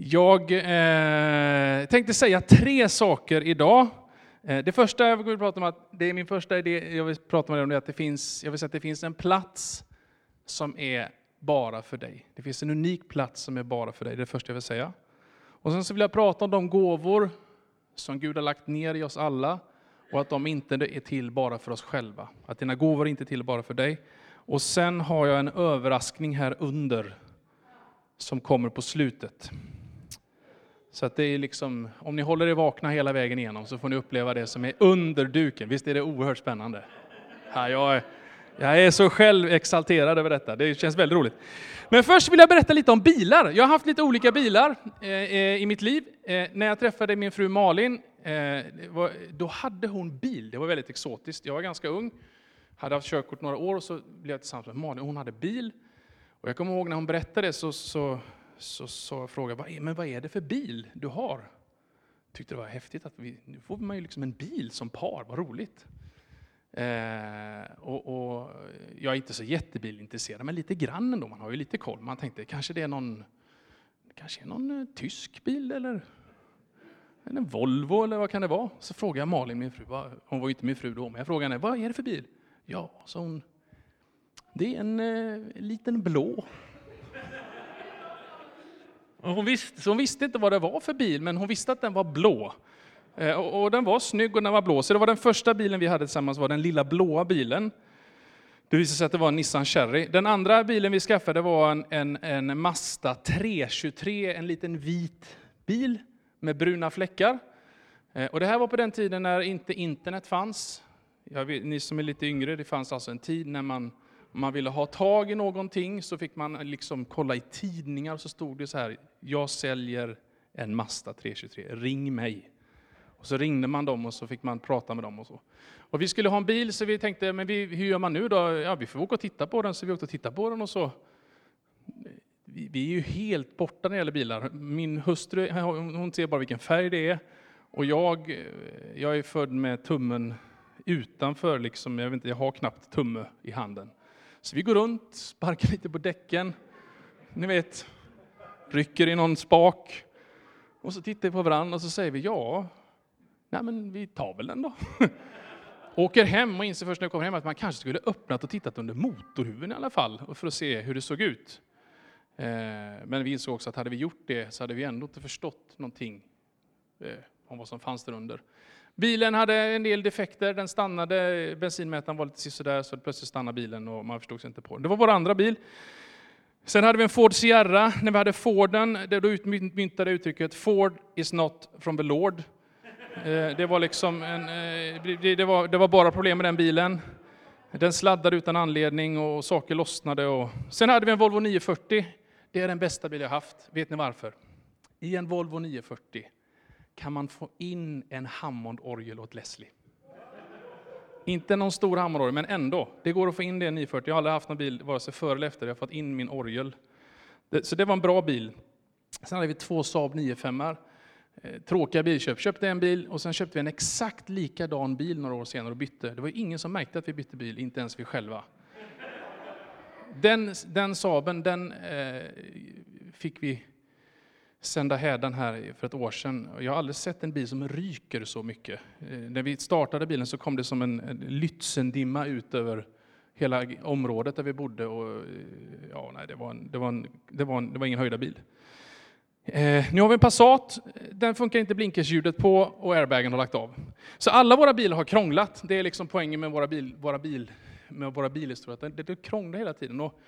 Jag eh, tänkte säga tre saker idag. Eh, det första jag vill prata om, att det är min första idé, jag vill prata med dig om det, att det finns, jag vill säga att det finns en plats som är bara för dig. Det finns en unik plats som är bara för dig, det är det första jag vill säga. Och sen så vill jag prata om de gåvor som Gud har lagt ner i oss alla och att de inte är till bara för oss själva. Att dina gåvor inte är till bara för dig. Och sen har jag en överraskning här under som kommer på slutet. Så att det är liksom, om ni håller er vakna hela vägen igenom så får ni uppleva det som är under duken. Visst är det oerhört spännande? Ja, jag, är, jag är så själv exalterad över detta, det känns väldigt roligt. Men först vill jag berätta lite om bilar. Jag har haft lite olika bilar eh, eh i mitt liv. Eh, när jag träffade min fru Malin, eh, var, då hade hon bil. Det var väldigt exotiskt. Jag var ganska ung, hade haft körkort några år och så blev jag tillsammans med Malin. Hon hade bil. Och jag kommer ihåg när hon berättade det så, så, så, så frågade jag, men vad är det för bil du har? Tyckte det var häftigt att vi, nu får man ju liksom en bil som par, vad roligt. Eh, och, och, jag är inte så jättebilintresserad, men lite grann ändå. Man har ju lite koll. Man tänkte kanske det är någon, kanske är någon eh, tysk bil eller en Volvo eller vad kan det vara? Så frågade jag Malin, min fru, hon var ju inte min fru då, men jag frågade henne, vad är det för bil? Ja, så hon, det är en eh, liten blå hon, visste, så hon visste inte vad det var för bil, men hon visste att den var blå. Eh, och, och, den var snygg och den var blå. Så det var den första bilen vi hade tillsammans, var den lilla blåa bilen. Det visade sig att det var en Nissan Cherry. Den andra bilen vi skaffade var en, en, en Mazda 323, en liten vit bil med bruna fläckar. Eh, och det här var på den tiden när inte internet fanns. Vet, ni som är lite yngre, det fanns alltså en tid när man om man ville ha tag i någonting så fick man liksom kolla i tidningar så stod det så här, jag säljer en Mazda 323, ring mig. Och så ringde man dem och så fick man prata med dem och så. Och vi skulle ha en bil så vi tänkte, men vi, hur gör man nu då? Ja, vi får åka och titta på den, så vi åkte och tittade på den och så. Vi, vi är ju helt borta när det gäller bilar. Min hustru, hon ser bara vilken färg det är. Och jag, jag är född med tummen utanför, liksom, jag, vet inte, jag har knappt tumme i handen. Så vi går runt, sparkar lite på däcken, ni vet, rycker i någon spak. Och så tittar vi på varandra och så säger vi ja, nej men vi tar väl den då. Åker hem och inser först när jag kommer hem att man kanske skulle öppnat och tittat under motorhuven i alla fall, för att se hur det såg ut. Eh, men vi insåg också att hade vi gjort det så hade vi ändå inte förstått någonting eh, om vad som fanns där under. Bilen hade en del defekter, den stannade, bensinmätaren var lite sådär så plötsligt stannade bilen och man förstod sig inte på den. Det var vår andra bil. Sen hade vi en Ford Sierra. När vi hade Forden, då utmyntade uttrycket Ford is not from the Lord. Eh, det var, liksom en, eh, det, var, det var bara problem med den bilen. Den sladdade utan anledning och saker lossnade. Och... Sen hade vi en Volvo 940. Det är den bästa bil jag haft. Vet ni varför? I en Volvo 940 kan man få in en Hammondorgel åt Leslie. Inte någon stor Hammondorgel, men ändå. Det går att få in det i en 940. Jag har aldrig haft någon bil, vare sig före eller efter, jag har fått in min orgel. Så det var en bra bil. Sen hade vi två Saab 95 eh, Tråkiga bilköp. Köpte en bil och sen köpte vi en exakt likadan bil några år senare och bytte. Det var ingen som märkte att vi bytte bil, inte ens vi själva. Den, den Saaben, den eh, fick vi sända hädan här för ett år sedan. Jag har aldrig sett en bil som ryker så mycket. Eh, när vi startade bilen så kom det som en, Lützendimma ut över hela området där vi bodde. Och, eh, ja, nej, det, var en, det, var en, det, var en, det var ingen höjda bil. Eh, nu har vi en Passat, den funkar inte blinkersljudet på och airbagen har lagt av. Så alla våra bilar har krånglat. Det är liksom poängen med våra, bil, våra, bil, med våra bilhistorier, det, det krånglar hela tiden. Och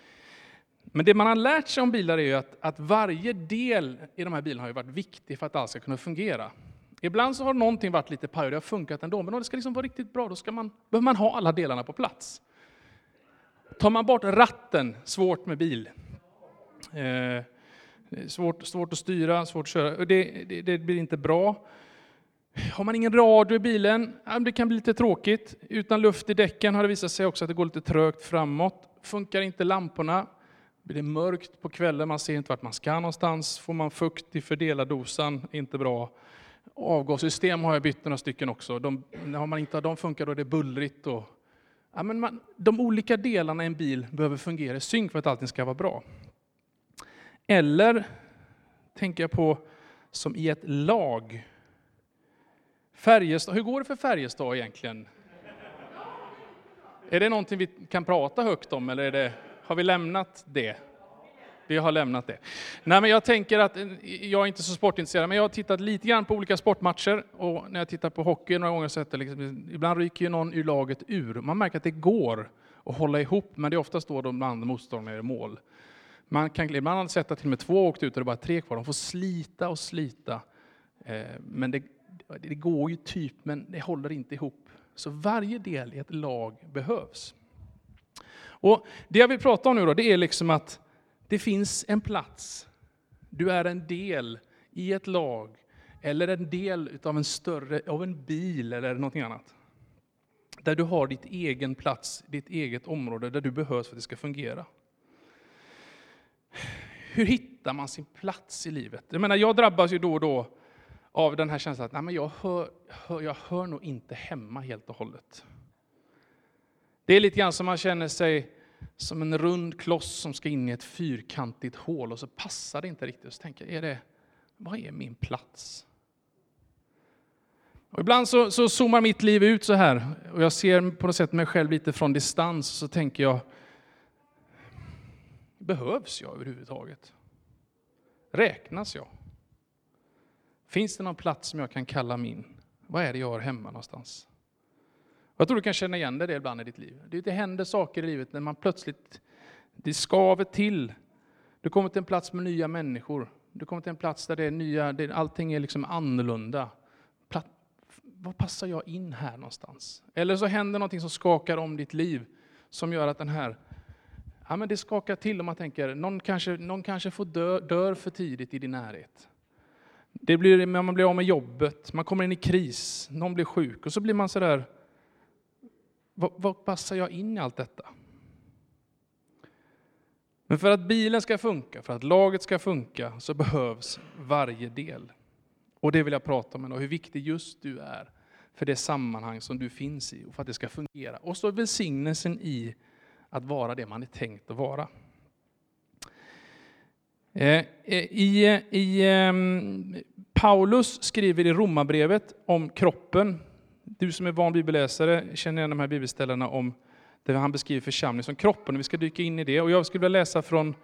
men det man har lärt sig om bilar är ju att, att varje del i de här bilarna har ju varit viktig för att allt ska kunna fungera. Ibland så har någonting varit lite paj och det har funkat ändå, men om det ska liksom vara riktigt bra, då ska man, behöver man ha alla delarna på plats. Tar man bort ratten, svårt med bil. Eh, svårt, svårt att styra, svårt att köra, det, det, det, blir inte bra. Har man ingen radio i bilen, det kan bli lite tråkigt. Utan luft i däcken har det visat sig också att det går lite trögt framåt. Funkar inte lamporna, blir det mörkt på kvällen, man ser inte vart man ska någonstans. Får man fukt i fördelardosan, inte bra. Avgassystem har jag bytt några stycken också. De, när man inte har de funkar då är det bullrigt. Och, ja, men man, de olika delarna i en bil behöver fungera i synk för att allting ska vara bra. Eller tänker jag på som i ett lag. Färjestad, hur går det för Färjestad egentligen? Är det någonting vi kan prata högt om eller är det, har vi lämnat det? Vi har lämnat det. Nej, men jag tänker att, eh, jag är inte så sportintresserad, men jag har tittat lite grann på olika sportmatcher och när jag tittar på hockey några gånger så att liksom, ibland ryker ju någon ur laget ur. Man märker att det går att hålla ihop, men det är oftast då de andra motståndarna gör mål. Man kan ibland har sett att till och med två åkt ut och det är bara tre kvar. De får slita och slita. Eh, men det, det går ju typ, men det håller inte ihop. Så varje del i ett lag behövs. Och Det jag vill prata om nu då, det är liksom att det finns en plats. Du är en del i ett lag, eller en del av en större, av en bil eller någonting annat. Där du har ditt egen plats, ditt eget område, där du behövs för att det ska fungera. Hur hittar man sin plats i livet? Jag menar, jag drabbas ju då och då av den här känslan att nej, men jag, hör, hör, jag hör nog inte hemma helt och hållet. Det är lite grann som man känner sig som en rund kloss som ska in i ett fyrkantigt hål och så passar det inte riktigt. Så tänker jag, är det, vad är min plats? Och ibland så, så zoomar mitt liv ut så här och jag ser på något sätt mig själv lite från distans och så tänker jag, behövs jag överhuvudtaget? Räknas jag? Finns det någon plats som jag kan kalla min? Vad är det jag har hemma någonstans? Jag tror du kan känna igen det ibland i ditt liv. Det händer saker i livet när man plötsligt, det skaver till. Du kommer till en plats med nya människor. Du kommer till en plats där det är nya, där allting är liksom annorlunda. Var passar jag in här någonstans? Eller så händer någonting som skakar om ditt liv, som gör att den här Ja, men det skakar till om man tänker, någon kanske, någon kanske får dö, dör för tidigt i din närhet. Det blir, man blir av med jobbet, man kommer in i kris, någon blir sjuk och så blir man sådär, var passar jag in i allt detta? Men för att bilen ska funka, för att laget ska funka, så behövs varje del. Och det vill jag prata om idag, hur viktig just du är för det sammanhang som du finns i och för att det ska fungera. Och så välsignelsen i att vara det man är tänkt att vara. Eh, eh, I, eh, i, ehm, Paulus skriver i Romarbrevet om kroppen. Du som är van bibelläsare känner igen de här bibelställena om där han beskriver församlingen som kroppen. Vi ska dyka in i det. Och jag skulle vilja läsa från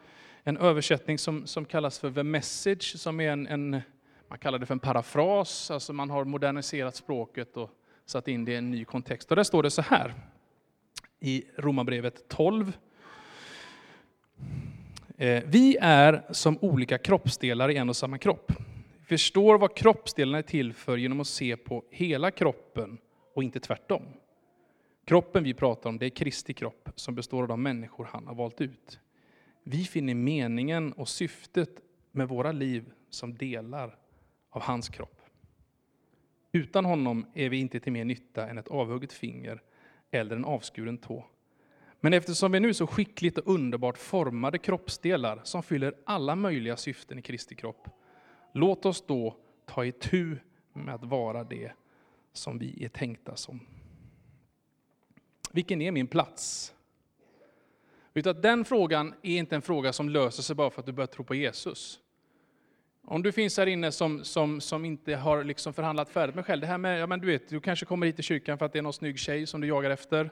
en översättning som, som kallas för The Message, som är en, en, man kallar det för en parafras, alltså man har moderniserat språket och satt in det i en ny kontext. Och där står det så här i Romarbrevet 12. Eh, vi är som olika kroppsdelar i en och samma kropp. Förstår vad kroppsdelarna är till för genom att se på hela kroppen och inte tvärtom. Kroppen vi pratar om det är Kristi kropp som består av de människor han har valt ut. Vi finner meningen och syftet med våra liv som delar av hans kropp. Utan honom är vi inte till mer nytta än ett avhugget finger eller en avskuren tå. Men eftersom vi nu är så skickligt och underbart formade kroppsdelar som fyller alla möjliga syften i Kristi kropp, låt oss då ta itu med att vara det som vi är tänkta som. Vilken är min plats? Utan den frågan är inte en fråga som löser sig bara för att du börjar tro på Jesus. Om du finns här inne som, som, som inte har liksom förhandlat färdigt med själv, det här med, ja men du vet, du kanske kommer hit till kyrkan för att det är någon snygg tjej som du jagar efter.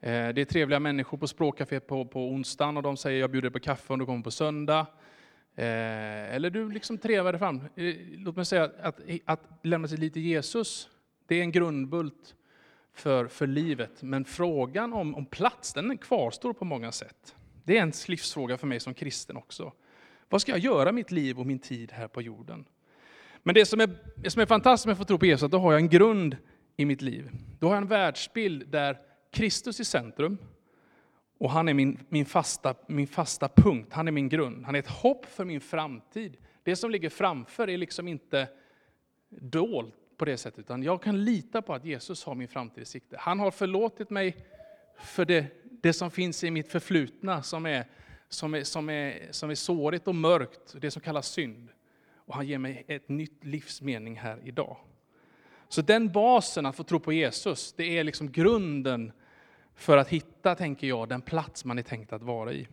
Eh, det är trevliga människor på språkcaféet på, på onsdagen och de säger jag bjuder på kaffe om du kommer på söndag. Eh, eller du liksom trevar dig fram. Eh, låt mig säga att, att lämna sig lite Jesus, det är en grundbult för, för livet. Men frågan om, om plats, den kvarstår på många sätt. Det är en livsfråga för mig som kristen också. Vad ska jag göra mitt liv och min tid här på jorden? Men det som är, det som är fantastiskt med att få tro på Jesus, att då har jag en grund i mitt liv. Då har jag en världsbild där Kristus är i centrum, och han är min, min, fasta, min fasta punkt, han är min grund. Han är ett hopp för min framtid. Det som ligger framför är liksom inte dolt på det sättet, utan jag kan lita på att Jesus har min framtid i sikte. Han har förlåtit mig för det, det som finns i mitt förflutna, som är som är, som är, som är sårigt och mörkt, det som kallas synd. Och han ger mig ett nytt livsmening här idag. Så den basen, att få tro på Jesus, det är liksom grunden för att hitta, tänker jag, den plats man är tänkt att vara i.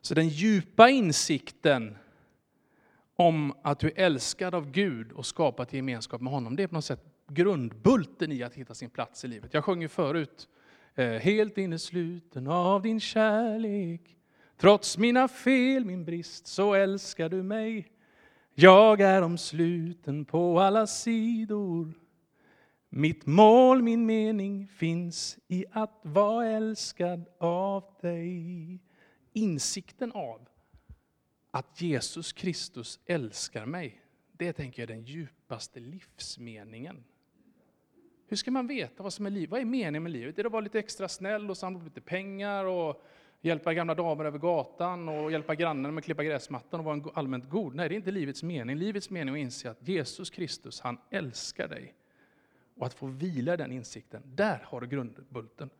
Så den djupa insikten om att du är älskad av Gud och skapat i gemenskap med honom. Det är på något sätt grundbulten i att hitta sin plats i livet. Jag sjöng ju förut, eh, helt innesluten av din kärlek. Trots mina fel, min brist, så älskar du mig. Jag är omsluten på alla sidor. Mitt mål, min mening finns i att vara älskad av dig. Insikten av att Jesus Kristus älskar mig, det tänker jag är den djupaste livsmeningen. Hur ska man veta vad som är liv? Vad är meningen med livet? Är det att vara lite extra snäll och samla lite pengar och hjälpa gamla damer över gatan och hjälpa grannen med att klippa gräsmattan och vara allmänt god? Nej, det är inte livets mening. Livets mening är att inse att Jesus Kristus, han älskar dig. Och att få vila i den insikten, där har du grundbulten.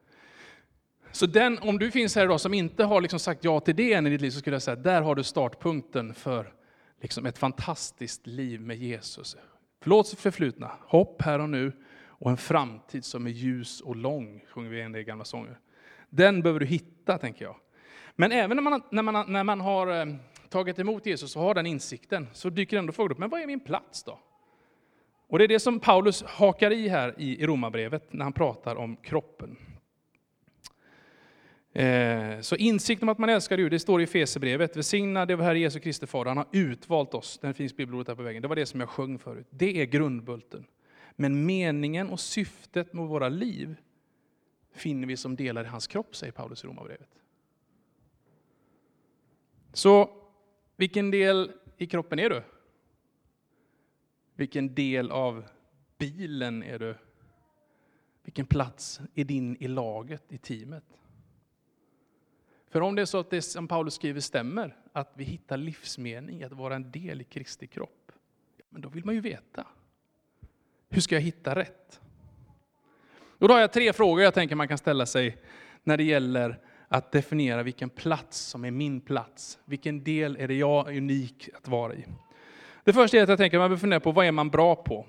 Så den, om du finns här idag som inte har liksom sagt ja till det än i ditt liv, så skulle jag säga att där har du startpunkten för liksom ett fantastiskt liv med Jesus. Förlåt för förflutna, hopp här och nu och en framtid som är ljus och lång, sjunger vi en del gamla sånger. Den behöver du hitta, tänker jag. Men även när man, när man, när man har eh, tagit emot Jesus och har den insikten, så dyker ändå frågan upp, men vad är min plats då? Och det är det som Paulus hakar i här i Romarbrevet, när han pratar om kroppen. Eh, så insikten om att man älskar Gud, det står i Fesebrevet. Välsignad är Herre Jesu Kristi Fader, han har utvalt oss. Den finns bibelordet här på vägen. Det var det som jag sjöng förut. Det är grundbulten. Men meningen och syftet med våra liv finner vi som delar i hans kropp, säger Paulus i Romarbrevet. Så vilken del i kroppen är du? Vilken del av bilen är du? Vilken plats är din i laget, i teamet? För om det är så att det som Paulus skriver stämmer, att vi hittar livsmening i att vara en del i Kristi kropp, men då vill man ju veta. Hur ska jag hitta rätt? Och då har jag tre frågor jag tänker man kan ställa sig när det gäller att definiera vilken plats som är min plats. Vilken del är det jag är unik att vara i? Det första är att jag tänker att man behöver fundera på vad är man bra på?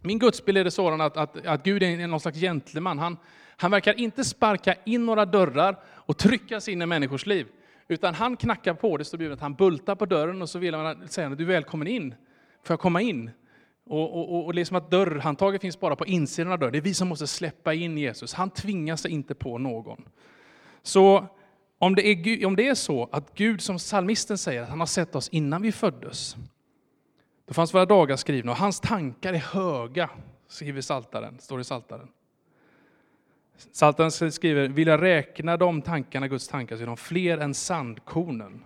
Min gudsbild är det sådan att, att, att Gud är någon slags gentleman. Han, han verkar inte sparka in några dörrar och trycka sig in i människors liv. Utan han knackar på, det står att han bultar på dörren och så vill han säga du är välkommen in. Får jag komma in? Och, och, och liksom att dörrhandtaget finns bara på insidan av dörren. Det är vi som måste släppa in Jesus. Han tvingar sig inte på någon. Så om det, är, om det är så att Gud, som psalmisten säger, att han har sett oss innan vi föddes, då fanns våra dagar skrivna och hans tankar är höga, skriver Saltaren, står i Saltaren. Saltaren skriver, vill jag räkna de tankarna, Guds tankar, så är de fler än sandkornen.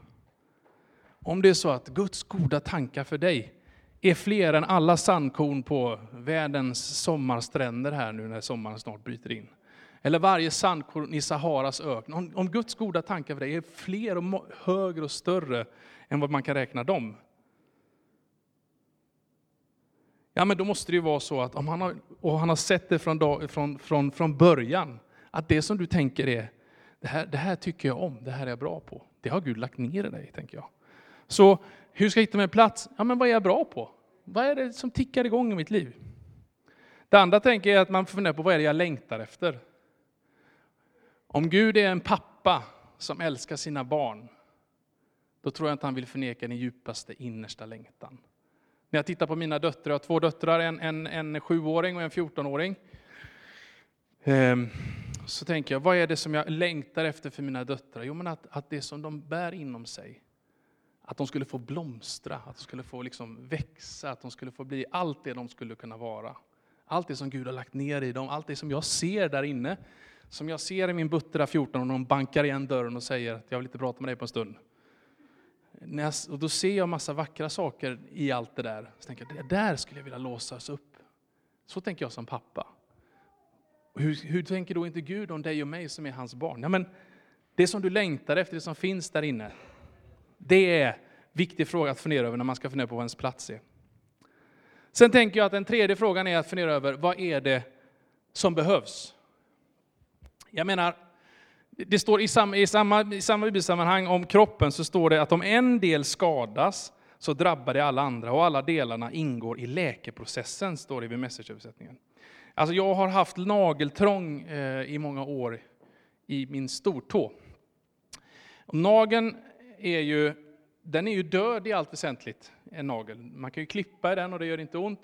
Om det är så att Guds goda tankar för dig är fler än alla sandkorn på världens sommarstränder här nu när sommaren snart bryter in. Eller varje sandkorn i Saharas öken. Om, om Guds goda tankar för dig är fler och högre och större än vad man kan räkna dem, Ja, men då måste det ju vara så att om han har, och han har sett det från, dag, från, från, från början, att det som du tänker är, det här, det här tycker jag om, det här är jag bra på. Det har Gud lagt ner i dig, tänker jag. Så hur ska jag hitta min plats? Ja, men vad är jag bra på? Vad är det som tickar igång i mitt liv? Det andra tänker jag att man funderar på vad är det jag längtar efter? Om Gud är en pappa som älskar sina barn, då tror jag inte han vill förneka den djupaste innersta längtan. När jag tittar på mina döttrar, jag har två döttrar, en, en, en sjuåring och en fjortonåring. Ehm, så tänker jag, vad är det som jag längtar efter för mina döttrar? Jo, men att, att det som de bär inom sig, att de skulle få blomstra, att de skulle få liksom växa, att de skulle få bli allt det de skulle kunna vara. Allt det som Gud har lagt ner i dem, allt det som jag ser där inne. Som jag ser i min buttra 14 och de bankar igen dörren och säger att jag vill inte prata med dig på en stund. Jag, och då ser jag massa vackra saker i allt det där. Så tänker jag, det där skulle jag vilja låsas upp. Så tänker jag som pappa. Hur, hur, tänker då inte Gud om dig och mig som är hans barn? Ja, men det som du längtar efter, det som finns där inne, det är en viktig fråga att fundera över när man ska fundera på vad ens plats är. Sen tänker jag att den tredje frågan är att fundera över, vad är det som behövs? Jag menar, det står i samma, i samma, i samma bibelsammanhang om kroppen så står det att om en del skadas så drabbar det alla andra och alla delarna ingår i läkeprocessen, står det vid messageöversättningen. Alltså jag har haft nageltrång eh, i många år i min stortå. nageln är ju, den är ju död i allt väsentligt. en nagel. Man kan ju klippa i den och det gör inte ont.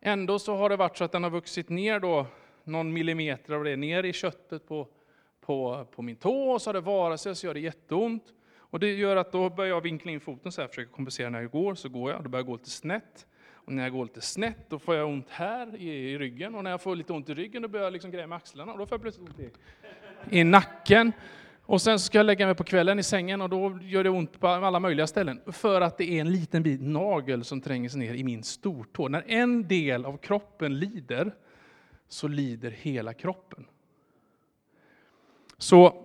Ändå så har det varit så att den har vuxit ner då någon millimeter av det ner i köttet på, på, på min tå och så har det varat sig så gör det jätteont. Och det gör att då börjar jag vinkla in foten så här, försöker kompensera när jag går, så går jag, då börjar jag gå lite snett. Och när jag går lite snett, då får jag ont här i, i ryggen. Och när jag får lite ont i ryggen, då börjar jag liksom greja med axlarna. Och då får jag plötsligt ont i, i nacken. Och sen ska jag lägga mig på kvällen i sängen och då gör det ont på alla möjliga ställen. För att det är en liten bit nagel som tränger sig ner i min stortå. När en del av kroppen lider, så lider hela kroppen. Så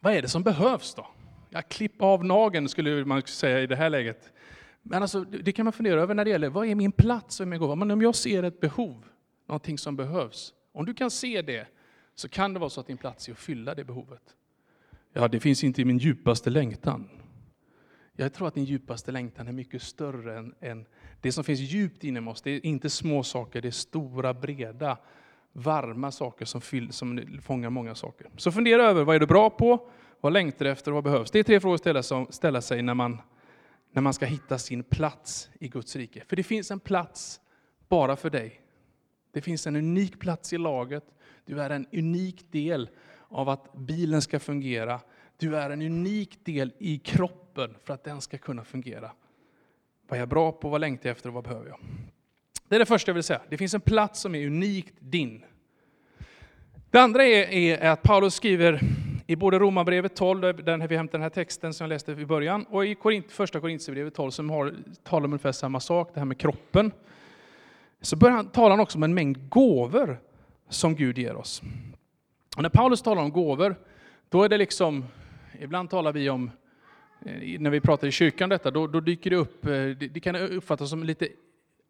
vad är det som behövs då? Ja, klipp av nageln skulle man säga i det här läget. Men alltså, det kan man fundera över när det gäller, vad är min plats och min gåva? Men om jag ser ett behov, någonting som behövs, om du kan se det, så kan det vara så att din plats är att fylla det behovet. Ja, det finns inte i min djupaste längtan. Jag tror att din djupaste längtan är mycket större än, än det som finns djupt inom oss. Det är inte små saker, det är stora, breda, varma saker som, fyll, som fångar många saker. Så fundera över, vad är du bra på? Vad längtar du efter och vad behövs? Det är tre frågor att ställa, ställa sig när man, när man ska hitta sin plats i Guds rike. För det finns en plats bara för dig. Det finns en unik plats i laget. Du är en unik del av att bilen ska fungera. Du är en unik del i kroppen för att den ska kunna fungera. Vad är jag bra på, vad längtar jag efter och vad behöver jag? Det är det första jag vill säga. Det finns en plats som är unikt din. Det andra är, är att Paulus skriver i både Romarbrevet 12, där vi hämtar den här texten som jag läste i början, och i Korint, första Korintierbrevet 12 som har, talar om ungefär samma sak, det här med kroppen. Så börjar han tala också om en mängd gåvor som Gud ger oss. Och när Paulus talar om gåvor, då är det liksom, ibland talar vi om, eh, när vi pratar i kyrkan detta, då, då dyker det upp, eh, det, det kan uppfattas som lite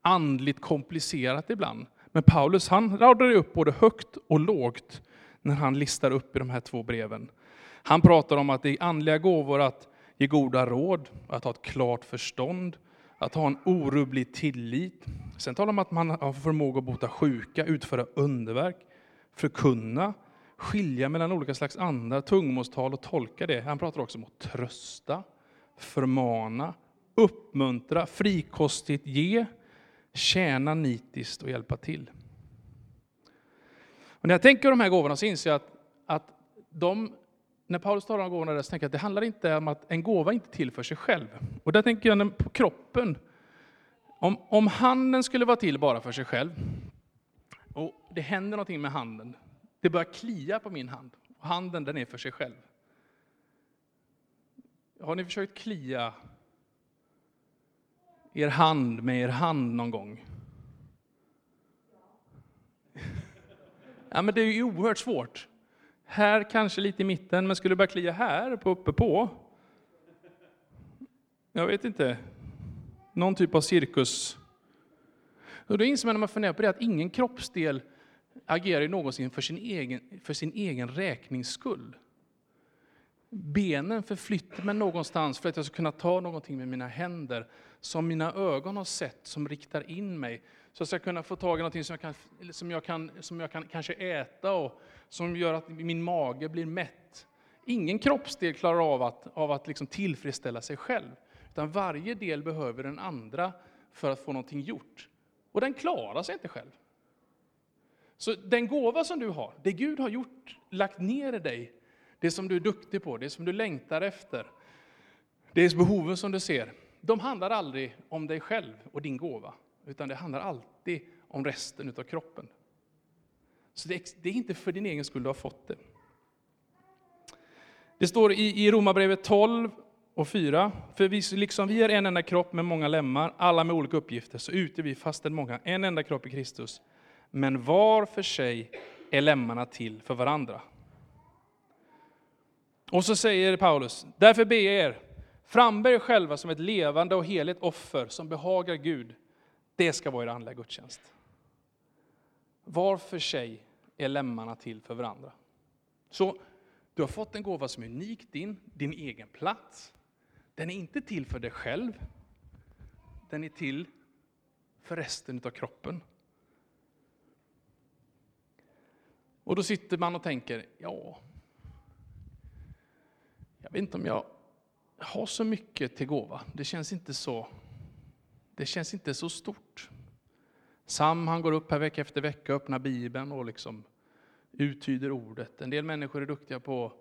andligt komplicerat ibland. Men Paulus han radar upp både högt och lågt när han listar upp i de här två breven. Han pratar om att det är andliga gåvor att ge goda råd, att ha ett klart förstånd, att ha en orubblig tillit. Sen talar han om att man har förmåga att bota sjuka, utföra underverk, förkunna, skilja mellan olika slags andar, tungomålstal och tolka det. Han pratar också om att trösta, förmana, uppmuntra, frikostigt ge, tjäna nitiskt och hjälpa till. Och när jag tänker på de här gåvorna så inser jag att, att de, när Paulus talar om gåvorna där så tänker jag att det handlar inte om att en gåva inte till för sig själv. Och där tänker jag på kroppen. Om, om handen skulle vara till bara för sig själv, och det händer någonting med handen, det börjar klia på min hand, och handen den är för sig själv. Har ni försökt klia er hand med er hand någon gång? Ja, men det är ju oerhört svårt. Här kanske lite i mitten, men skulle det börja klia här på uppe på? Jag vet inte. Någon typ av cirkus. Och då inser man när man funderar på det att ingen kroppsdel agerar någonsin för sin egen, för sin egen räknings skull. Benen förflyttar mig någonstans för att jag ska kunna ta någonting med mina händer som mina ögon har sett, som riktar in mig. Så att jag ska kunna få tag i någonting som jag kan, som jag kan, som jag kan kanske äta och som gör att min mage blir mätt. Ingen kroppsdel klarar av att, av att liksom tillfredsställa sig själv. Utan varje del behöver den andra för att få någonting gjort. Och den klarar sig inte själv. Så den gåva som du har, det Gud har gjort, lagt ner i dig, det som du är duktig på, det som du längtar efter, det är behoven som du ser, de handlar aldrig om dig själv och din gåva, utan det handlar alltid om resten av kroppen. Så det är inte för din egen skull du har fått det. Det står i Romarbrevet 12 och 4, för vi, liksom vi är en enda kropp med många lemmar, alla med olika uppgifter, så utgör vi fastän många en enda kropp i Kristus. Men var för sig är lemmarna till för varandra. Och så säger Paulus, därför ber jag er, frambär er själva som ett levande och heligt offer som behagar Gud. Det ska vara er andliga gudstjänst. Var för sig är lemmarna till för varandra. Så du har fått en gåva som är unik din, din egen plats. Den är inte till för dig själv. Den är till för resten av kroppen. Och då sitter man och tänker, ja, jag vet inte om jag har så mycket till gåva. Det känns inte så det känns inte så stort. Sam han går upp här vecka efter vecka, öppnar Bibeln och liksom uttyder ordet. En del människor är duktiga på att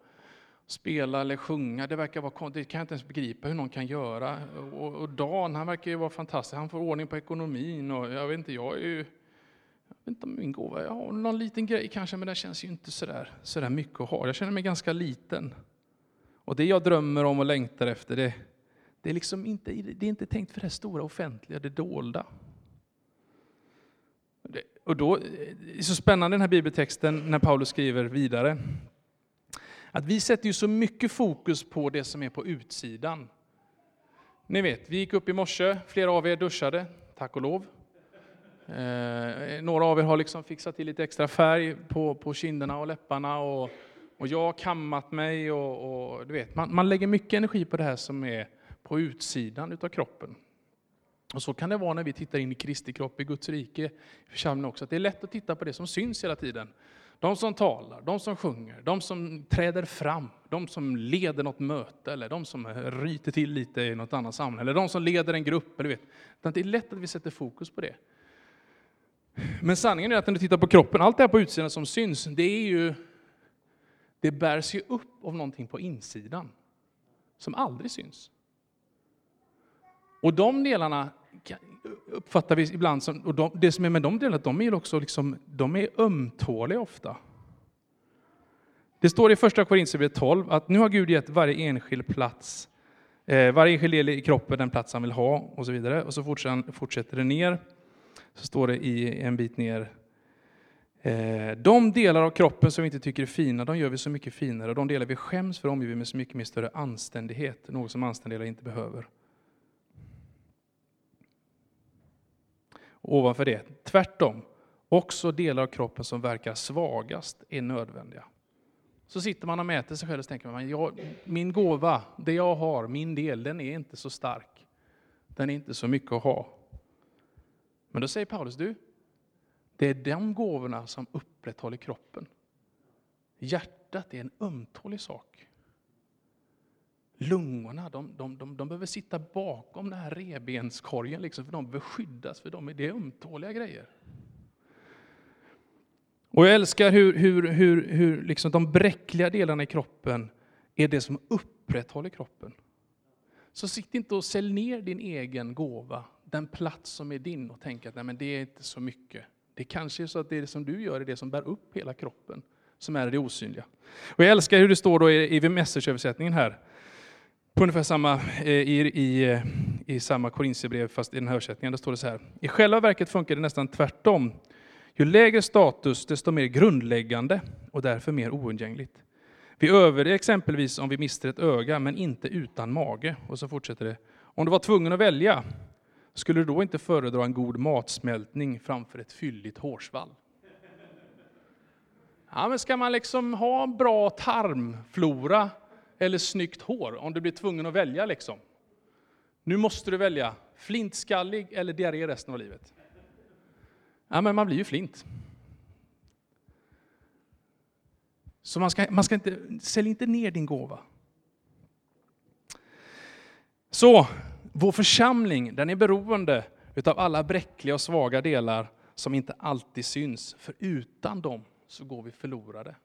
spela eller sjunga. Det verkar vara Det kan jag inte ens begripa hur någon kan göra. Och, och Dan, han verkar ju vara fantastisk. Han får ordning på ekonomin och jag vet inte, jag är ju jag vet inte om min gåva, jag har någon liten grej kanske, men den känns ju inte sådär, sådär mycket att ha. Jag känner mig ganska liten. Och det jag drömmer om och längtar efter, det, det är liksom inte, det är inte tänkt för det stora offentliga, det dolda. Och då, det är så spännande den här bibeltexten när Paulus skriver vidare. Att vi sätter ju så mycket fokus på det som är på utsidan. Ni vet, vi gick upp i morse, flera av er duschade, tack och lov. Eh, några av er har liksom fixat till lite extra färg på, på kinderna och läpparna. Och, och jag har kammat mig. Och, och du vet, man, man lägger mycket energi på det här som är på utsidan utav kroppen. Och så kan det vara när vi tittar in i Kristi kropp, i Guds rike, i församlingen också. Att det är lätt att titta på det som syns hela tiden. De som talar, de som sjunger, de som träder fram, de som leder något möte, eller de som ryter till lite i något annat sammanhang, eller de som leder en grupp. Eller vet. Det är lätt att vi sätter fokus på det. Men sanningen är att när du tittar på kroppen, allt det här på utsidan som syns, det är ju, det bärs ju upp av någonting på insidan, som aldrig syns. Och de delarna uppfattar vi ibland som, och de, det som är med de delarna, de är också liksom, de är ömtåliga ofta. Det står i första Korinthierbrevet 12 att nu har Gud gett varje enskild plats, eh, varje enskild del i kroppen den plats han vill ha och så vidare. Och så fortsätter, fortsätter det ner, så står det i en bit ner, Eh, de delar av kroppen som vi inte tycker är fina, de gör vi så mycket finare. De delar vi skäms för omger vi med så mycket mer större anständighet, något som anständiga inte behöver. ovanför det. Tvärtom, också delar av kroppen som verkar svagast är nödvändiga. Så sitter man och mäter sig själv och tänker man, jag, min gåva, det jag har, min del, den är inte så stark. Den är inte så mycket att ha. Men då säger Paulus, du, det är de gåvorna som upprätthåller kroppen. Hjärtat är en ömtålig sak. Lungorna, de, de, de, de behöver sitta bakom den här rebenskorgen, liksom, för de behöver skyddas, för de är, det är ömtåliga grejer. Och jag älskar hur, hur, hur, hur liksom de bräckliga delarna i kroppen är det som upprätthåller kroppen. Så sitt inte och sälj ner din egen gåva, den plats som är din och tänk att nej, men det är inte så mycket. Det kanske är så att det som du gör är det som bär upp hela kroppen, som är det osynliga. Och jag älskar hur det står då i, i översättningen här, på ungefär samma, eh, i, i, i samma Korintierbrev, fast i den här översättningen, där står det så här. I själva verket funkar det nästan tvärtom. Ju lägre status, desto mer grundläggande och därför mer oundgängligt. Vi överger exempelvis om vi mister ett öga, men inte utan mage. Och så fortsätter det. Om du var tvungen att välja, skulle du då inte föredra en god matsmältning framför ett fylligt hårsvall? Ja, men ska man liksom ha bra tarmflora eller snyggt hår, om du blir tvungen att välja liksom. Nu måste du välja flintskallig eller diarré resten av livet. Ja, men man blir ju flint. Så man ska, man ska inte, sälj inte ner din gåva. Så, vår församling, den är beroende utav alla bräckliga och svaga delar som inte alltid syns, för utan dem så går vi förlorade.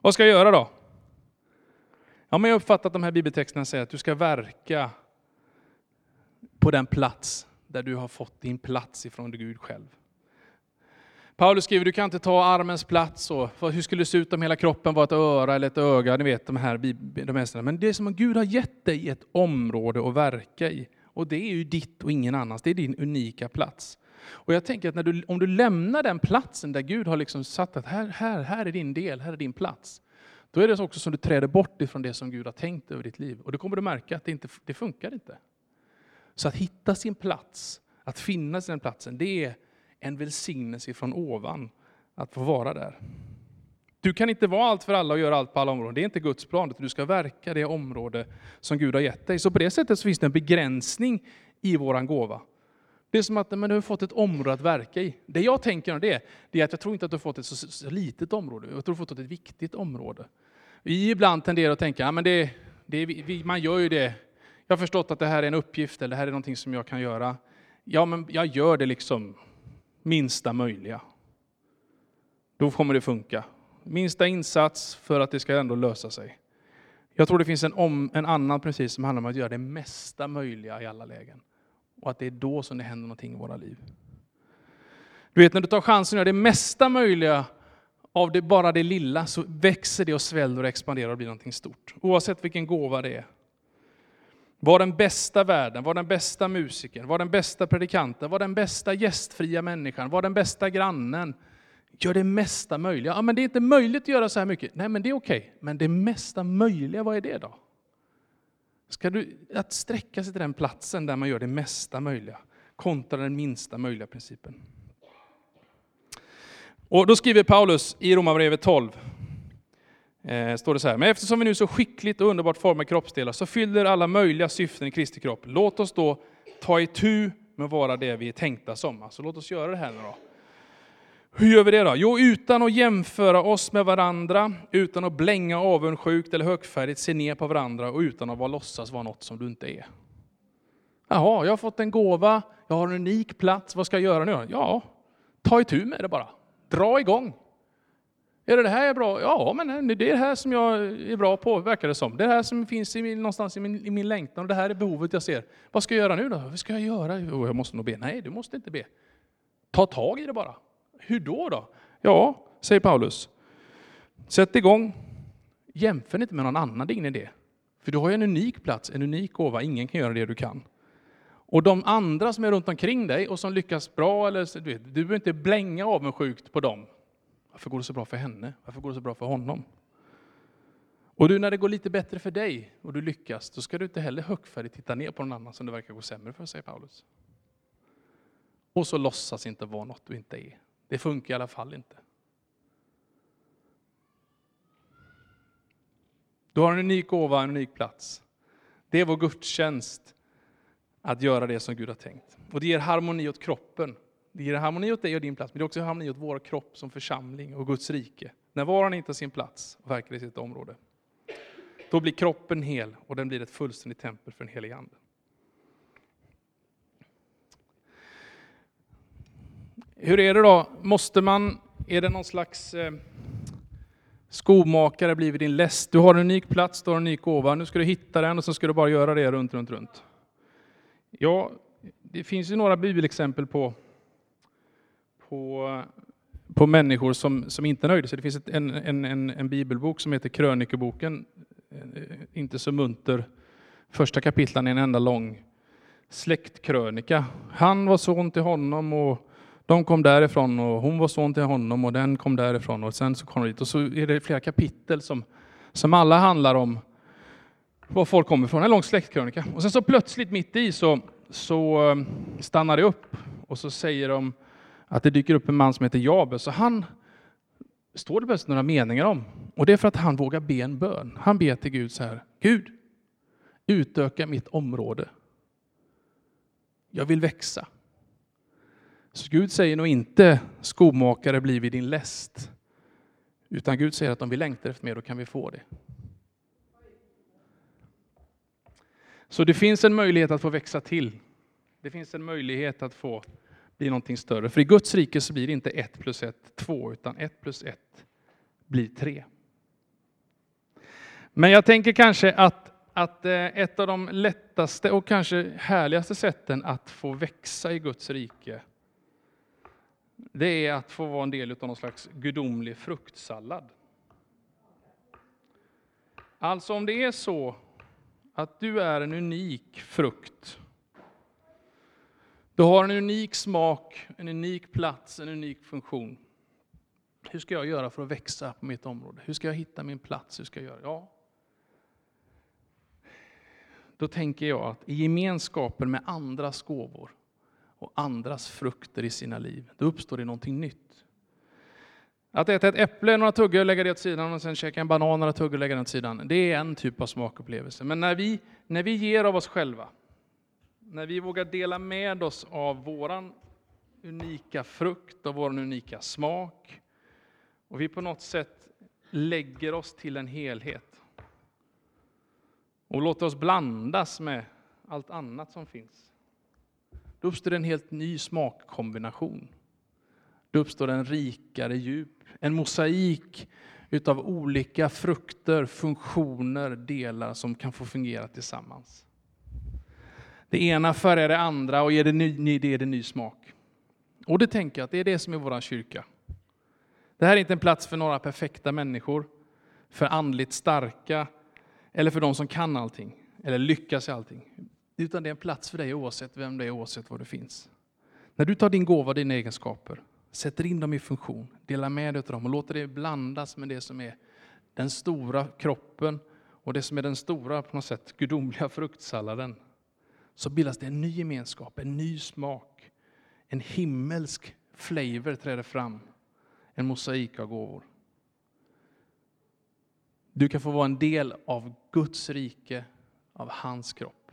Vad ska jag göra då? Ja, men jag har uppfattat de här bibeltexterna säger att du ska verka på den plats där du har fått din plats ifrån Gud själv. Paulus skriver, du kan inte ta armens plats. Och, hur skulle det se ut om hela kroppen var ett öra eller ett öga? Ni vet de här, de här Men det är som att Gud har gett dig ett område att verka i. Och det är ju ditt och ingen annans. Det är din unika plats. Och jag tänker att när du, om du lämnar den platsen där Gud har liksom satt att här, här, här är din del, här är din plats. Då är det också som du träder bort ifrån det som Gud har tänkt över ditt liv. Och då kommer du märka att det, inte, det funkar inte. Så att hitta sin plats, att finnas i den platsen, det är en välsignelse från ovan. Att få vara där. Du kan inte vara allt för alla och göra allt på alla områden. Det är inte Guds plan, utan du ska verka det område som Gud har gett dig. Så på det sättet så finns det en begränsning i våran gåva. Det är som att men du har fått ett område att verka i. Det jag tänker om det, det är att jag tror inte att du har fått ett så, så litet område, jag tror att du har fått ett viktigt område. Vi ibland tenderar att tänka, ja, men det, det, vi, man gör ju det Jag har förstått att det här är en uppgift, eller det här är någonting som jag kan göra. Ja, men jag gör det liksom minsta möjliga. Då kommer det funka. Minsta insats för att det ska ändå lösa sig. Jag tror det finns en, om, en annan princip som handlar om att göra det mesta möjliga i alla lägen. Och att det är då som det händer någonting i våra liv. Du vet när du tar chansen att göra det mesta möjliga av det, bara det lilla så växer det och sväller och expanderar och blir någonting stort. Oavsett vilken gåva det är. Var den bästa världen, var den bästa musikern, var den bästa predikanten, var den bästa gästfria människan, var den bästa grannen. Gör det mesta möjliga. Ja, men det är inte möjligt att göra så här mycket. Nej, men det är okej. Okay. Men det mesta möjliga, vad är det då? Ska du att sträcka sig till den platsen där man gör det mesta möjliga kontra den minsta möjliga principen. Och då skriver Paulus i Romarbrevet 12, eh, står det så här, men eftersom vi nu så skickligt och underbart formar kroppsdelar så fyller alla möjliga syften i Kristi kropp. Låt oss då ta itu med att vara det vi är tänkta som. Alltså låt oss göra det här nu då. Hur gör vi det då? Jo, utan att jämföra oss med varandra, utan att blänga avundsjukt eller högfärdigt, se ner på varandra och utan att vara låtsas vara något som du inte är. Jaha, jag har fått en gåva, jag har en unik plats, vad ska jag göra nu? Ja, ta itu med det bara. Dra igång. Är det det här jag är bra? Ja, men det är det här som jag är bra på, verkar det som. Det är det här som finns i min, någonstans i min, i min längtan och det här är behovet jag ser. Vad ska jag göra nu då? Vad ska jag göra? Jo, jag måste nog be. Nej, du måste inte be. Ta tag i det bara. Hur då då? Ja, säger Paulus. Sätt igång. Jämför inte med någon annan, det är ingen idé. För du har ju en unik plats, en unik gåva, ingen kan göra det du kan. Och de andra som är runt omkring dig och som lyckas bra, eller, du, vet, du behöver inte blänga avundsjukt på dem. Varför går det så bra för henne? Varför går det så bra för honom? Och du, när det går lite bättre för dig och du lyckas, då ska du inte heller högfärdigt titta ner på någon annan som det verkar gå sämre för, säger Paulus. Och så låtsas inte vara något du inte är. Det funkar i alla fall inte. Du har en unik gåva, en unik plats. Det är vår gudstjänst att göra det som Gud har tänkt. Och det ger harmoni åt kroppen. Det ger harmoni åt dig och din plats, men det är också harmoni åt vår kropp som församling och Guds rike. När var och en hittar sin plats och verkar i sitt område. Då blir kroppen hel och den blir ett fullständigt tempel för den helige Ande. Hur är det då? Måste man, är det någon slags eh, skomakare blivit din läst? Du har en unik plats, du har en unik gåva, nu ska du hitta den och så ska du bara göra det runt, runt, runt. Ja, det finns ju några bibelexempel på, på, på människor som, som inte nöjde sig. Det finns ett, en, en, en, en bibelbok som heter Krönikeboken, eh, inte så munter. Första kapitlen är en enda lång släktkrönika. Han var son till honom och de kom därifrån och hon var son till honom och den kom därifrån och sen så kom de dit och så är det flera kapitel som, som alla handlar om var folk kommer ifrån. En lång släktkrönika. Och sen så plötsligt mitt i så, så eh, stannar det upp och så säger de att det dyker upp en man som heter Jabes. Och han står det bäst några meningar om. Och det är för att han vågar be en bön. Han ber till Gud så här. Gud, utöka mitt område. Jag vill växa. Så Gud säger nog inte skomakare blir vid din läst. Utan Gud säger att om vi längtar efter mer, då kan vi få det. Så det finns en möjlighet att få växa till. Det finns en möjlighet att få blir någonting större. För i Guds rike så blir det inte ett plus ett två, utan ett plus ett blir tre. Men jag tänker kanske att, att eh, ett av de lättaste och kanske härligaste sätten att få växa i Guds rike, det är att få vara en del av någon slags gudomlig fruktsallad. Alltså om det är så att du är en unik frukt. Du har en unik smak, en unik plats, en unik funktion. Hur ska jag göra för att växa på mitt område? Hur ska jag hitta min plats? Hur ska jag göra? Ja. Då tänker jag att i gemenskapen med andras gåvor och andras frukter i sina liv, då uppstår det någonting nytt. Att äta ett äpple, några tuggor, lägga det åt sidan och sen käka en banan, några tuggor, lägga det åt sidan. Det är en typ av smakupplevelse. Men när vi, när vi ger av oss själva, när vi vågar dela med oss av våran unika frukt och vår unika smak, och vi på något sätt lägger oss till en helhet och låter oss blandas med allt annat som finns. Då uppstår en helt ny smakkombination. Då uppstår en rikare djup, en mosaik utav olika frukter, funktioner, delar som kan få fungera tillsammans. Det ena färgar det andra och ger det ny, det det ny smak. Och det tänker jag att det är det som är vår kyrka. Det här är inte en plats för några perfekta människor, för andligt starka eller för de som kan allting eller lyckas i allting. Utan det är en plats för dig oavsett vem du är, oavsett var du finns. När du tar din gåva, dina egenskaper, sätter in dem i funktion, delar med dig av dem och låter det blandas med det som är den stora kroppen och det som är den stora, på något sätt, gudomliga fruktsalladen, så bildas det en ny gemenskap, en ny smak, en himmelsk flavor träder fram, en mosaik av gåvor. Du kan få vara en del av Guds rike, av hans kropp.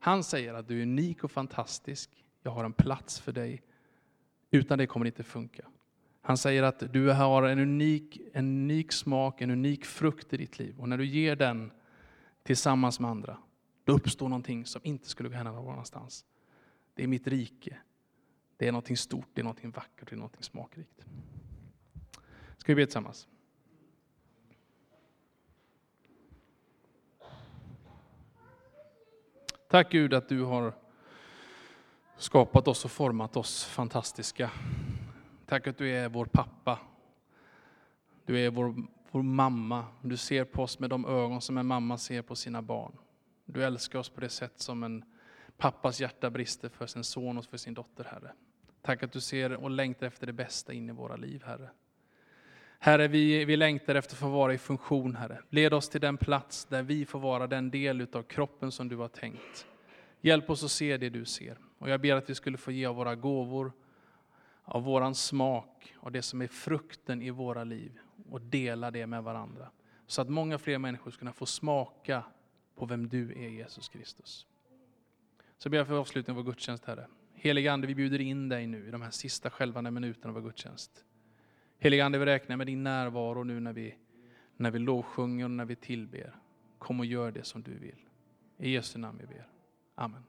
Han säger att du är unik och fantastisk, jag har en plats för dig. Utan det kommer det inte funka. Han säger att du har en unik, en unik smak, en unik frukt i ditt liv. Och när du ger den tillsammans med andra, då uppstår någonting som inte skulle hända någon annanstans. Det är mitt rike. Det är någonting stort, det är någonting vackert, det är någonting smakrikt. Ska vi be tillsammans? Tack Gud att du har skapat oss och format oss fantastiska. Tack att du är vår pappa. Du är vår, vår mamma. Du ser på oss med de ögon som en mamma ser på sina barn. Du älskar oss på det sätt som en pappas hjärta brister för sin son och för sin dotter, Herre. Tack att du ser och längtar efter det bästa in i våra liv, Herre. Herre, vi, vi längtar efter att få vara i funktion, Herre. Led oss till den plats där vi får vara den del av kroppen som du har tänkt. Hjälp oss att se det du ser. Och jag ber att vi skulle få ge av våra gåvor, av våran smak, av det som är frukten i våra liv och dela det med varandra. Så att många fler människor ska kunna få smaka på vem du är, Jesus Kristus. Så ber jag för avslutning av vår gudstjänst, Herre. Helige Ande, vi bjuder in dig nu i de här sista skälvande minuterna av vår gudstjänst. Helige Ande, vi räknar med din närvaro nu när vi, när vi lovsjunger och när vi tillber. Kom och gör det som du vill. I Jesu namn vi ber. Amen.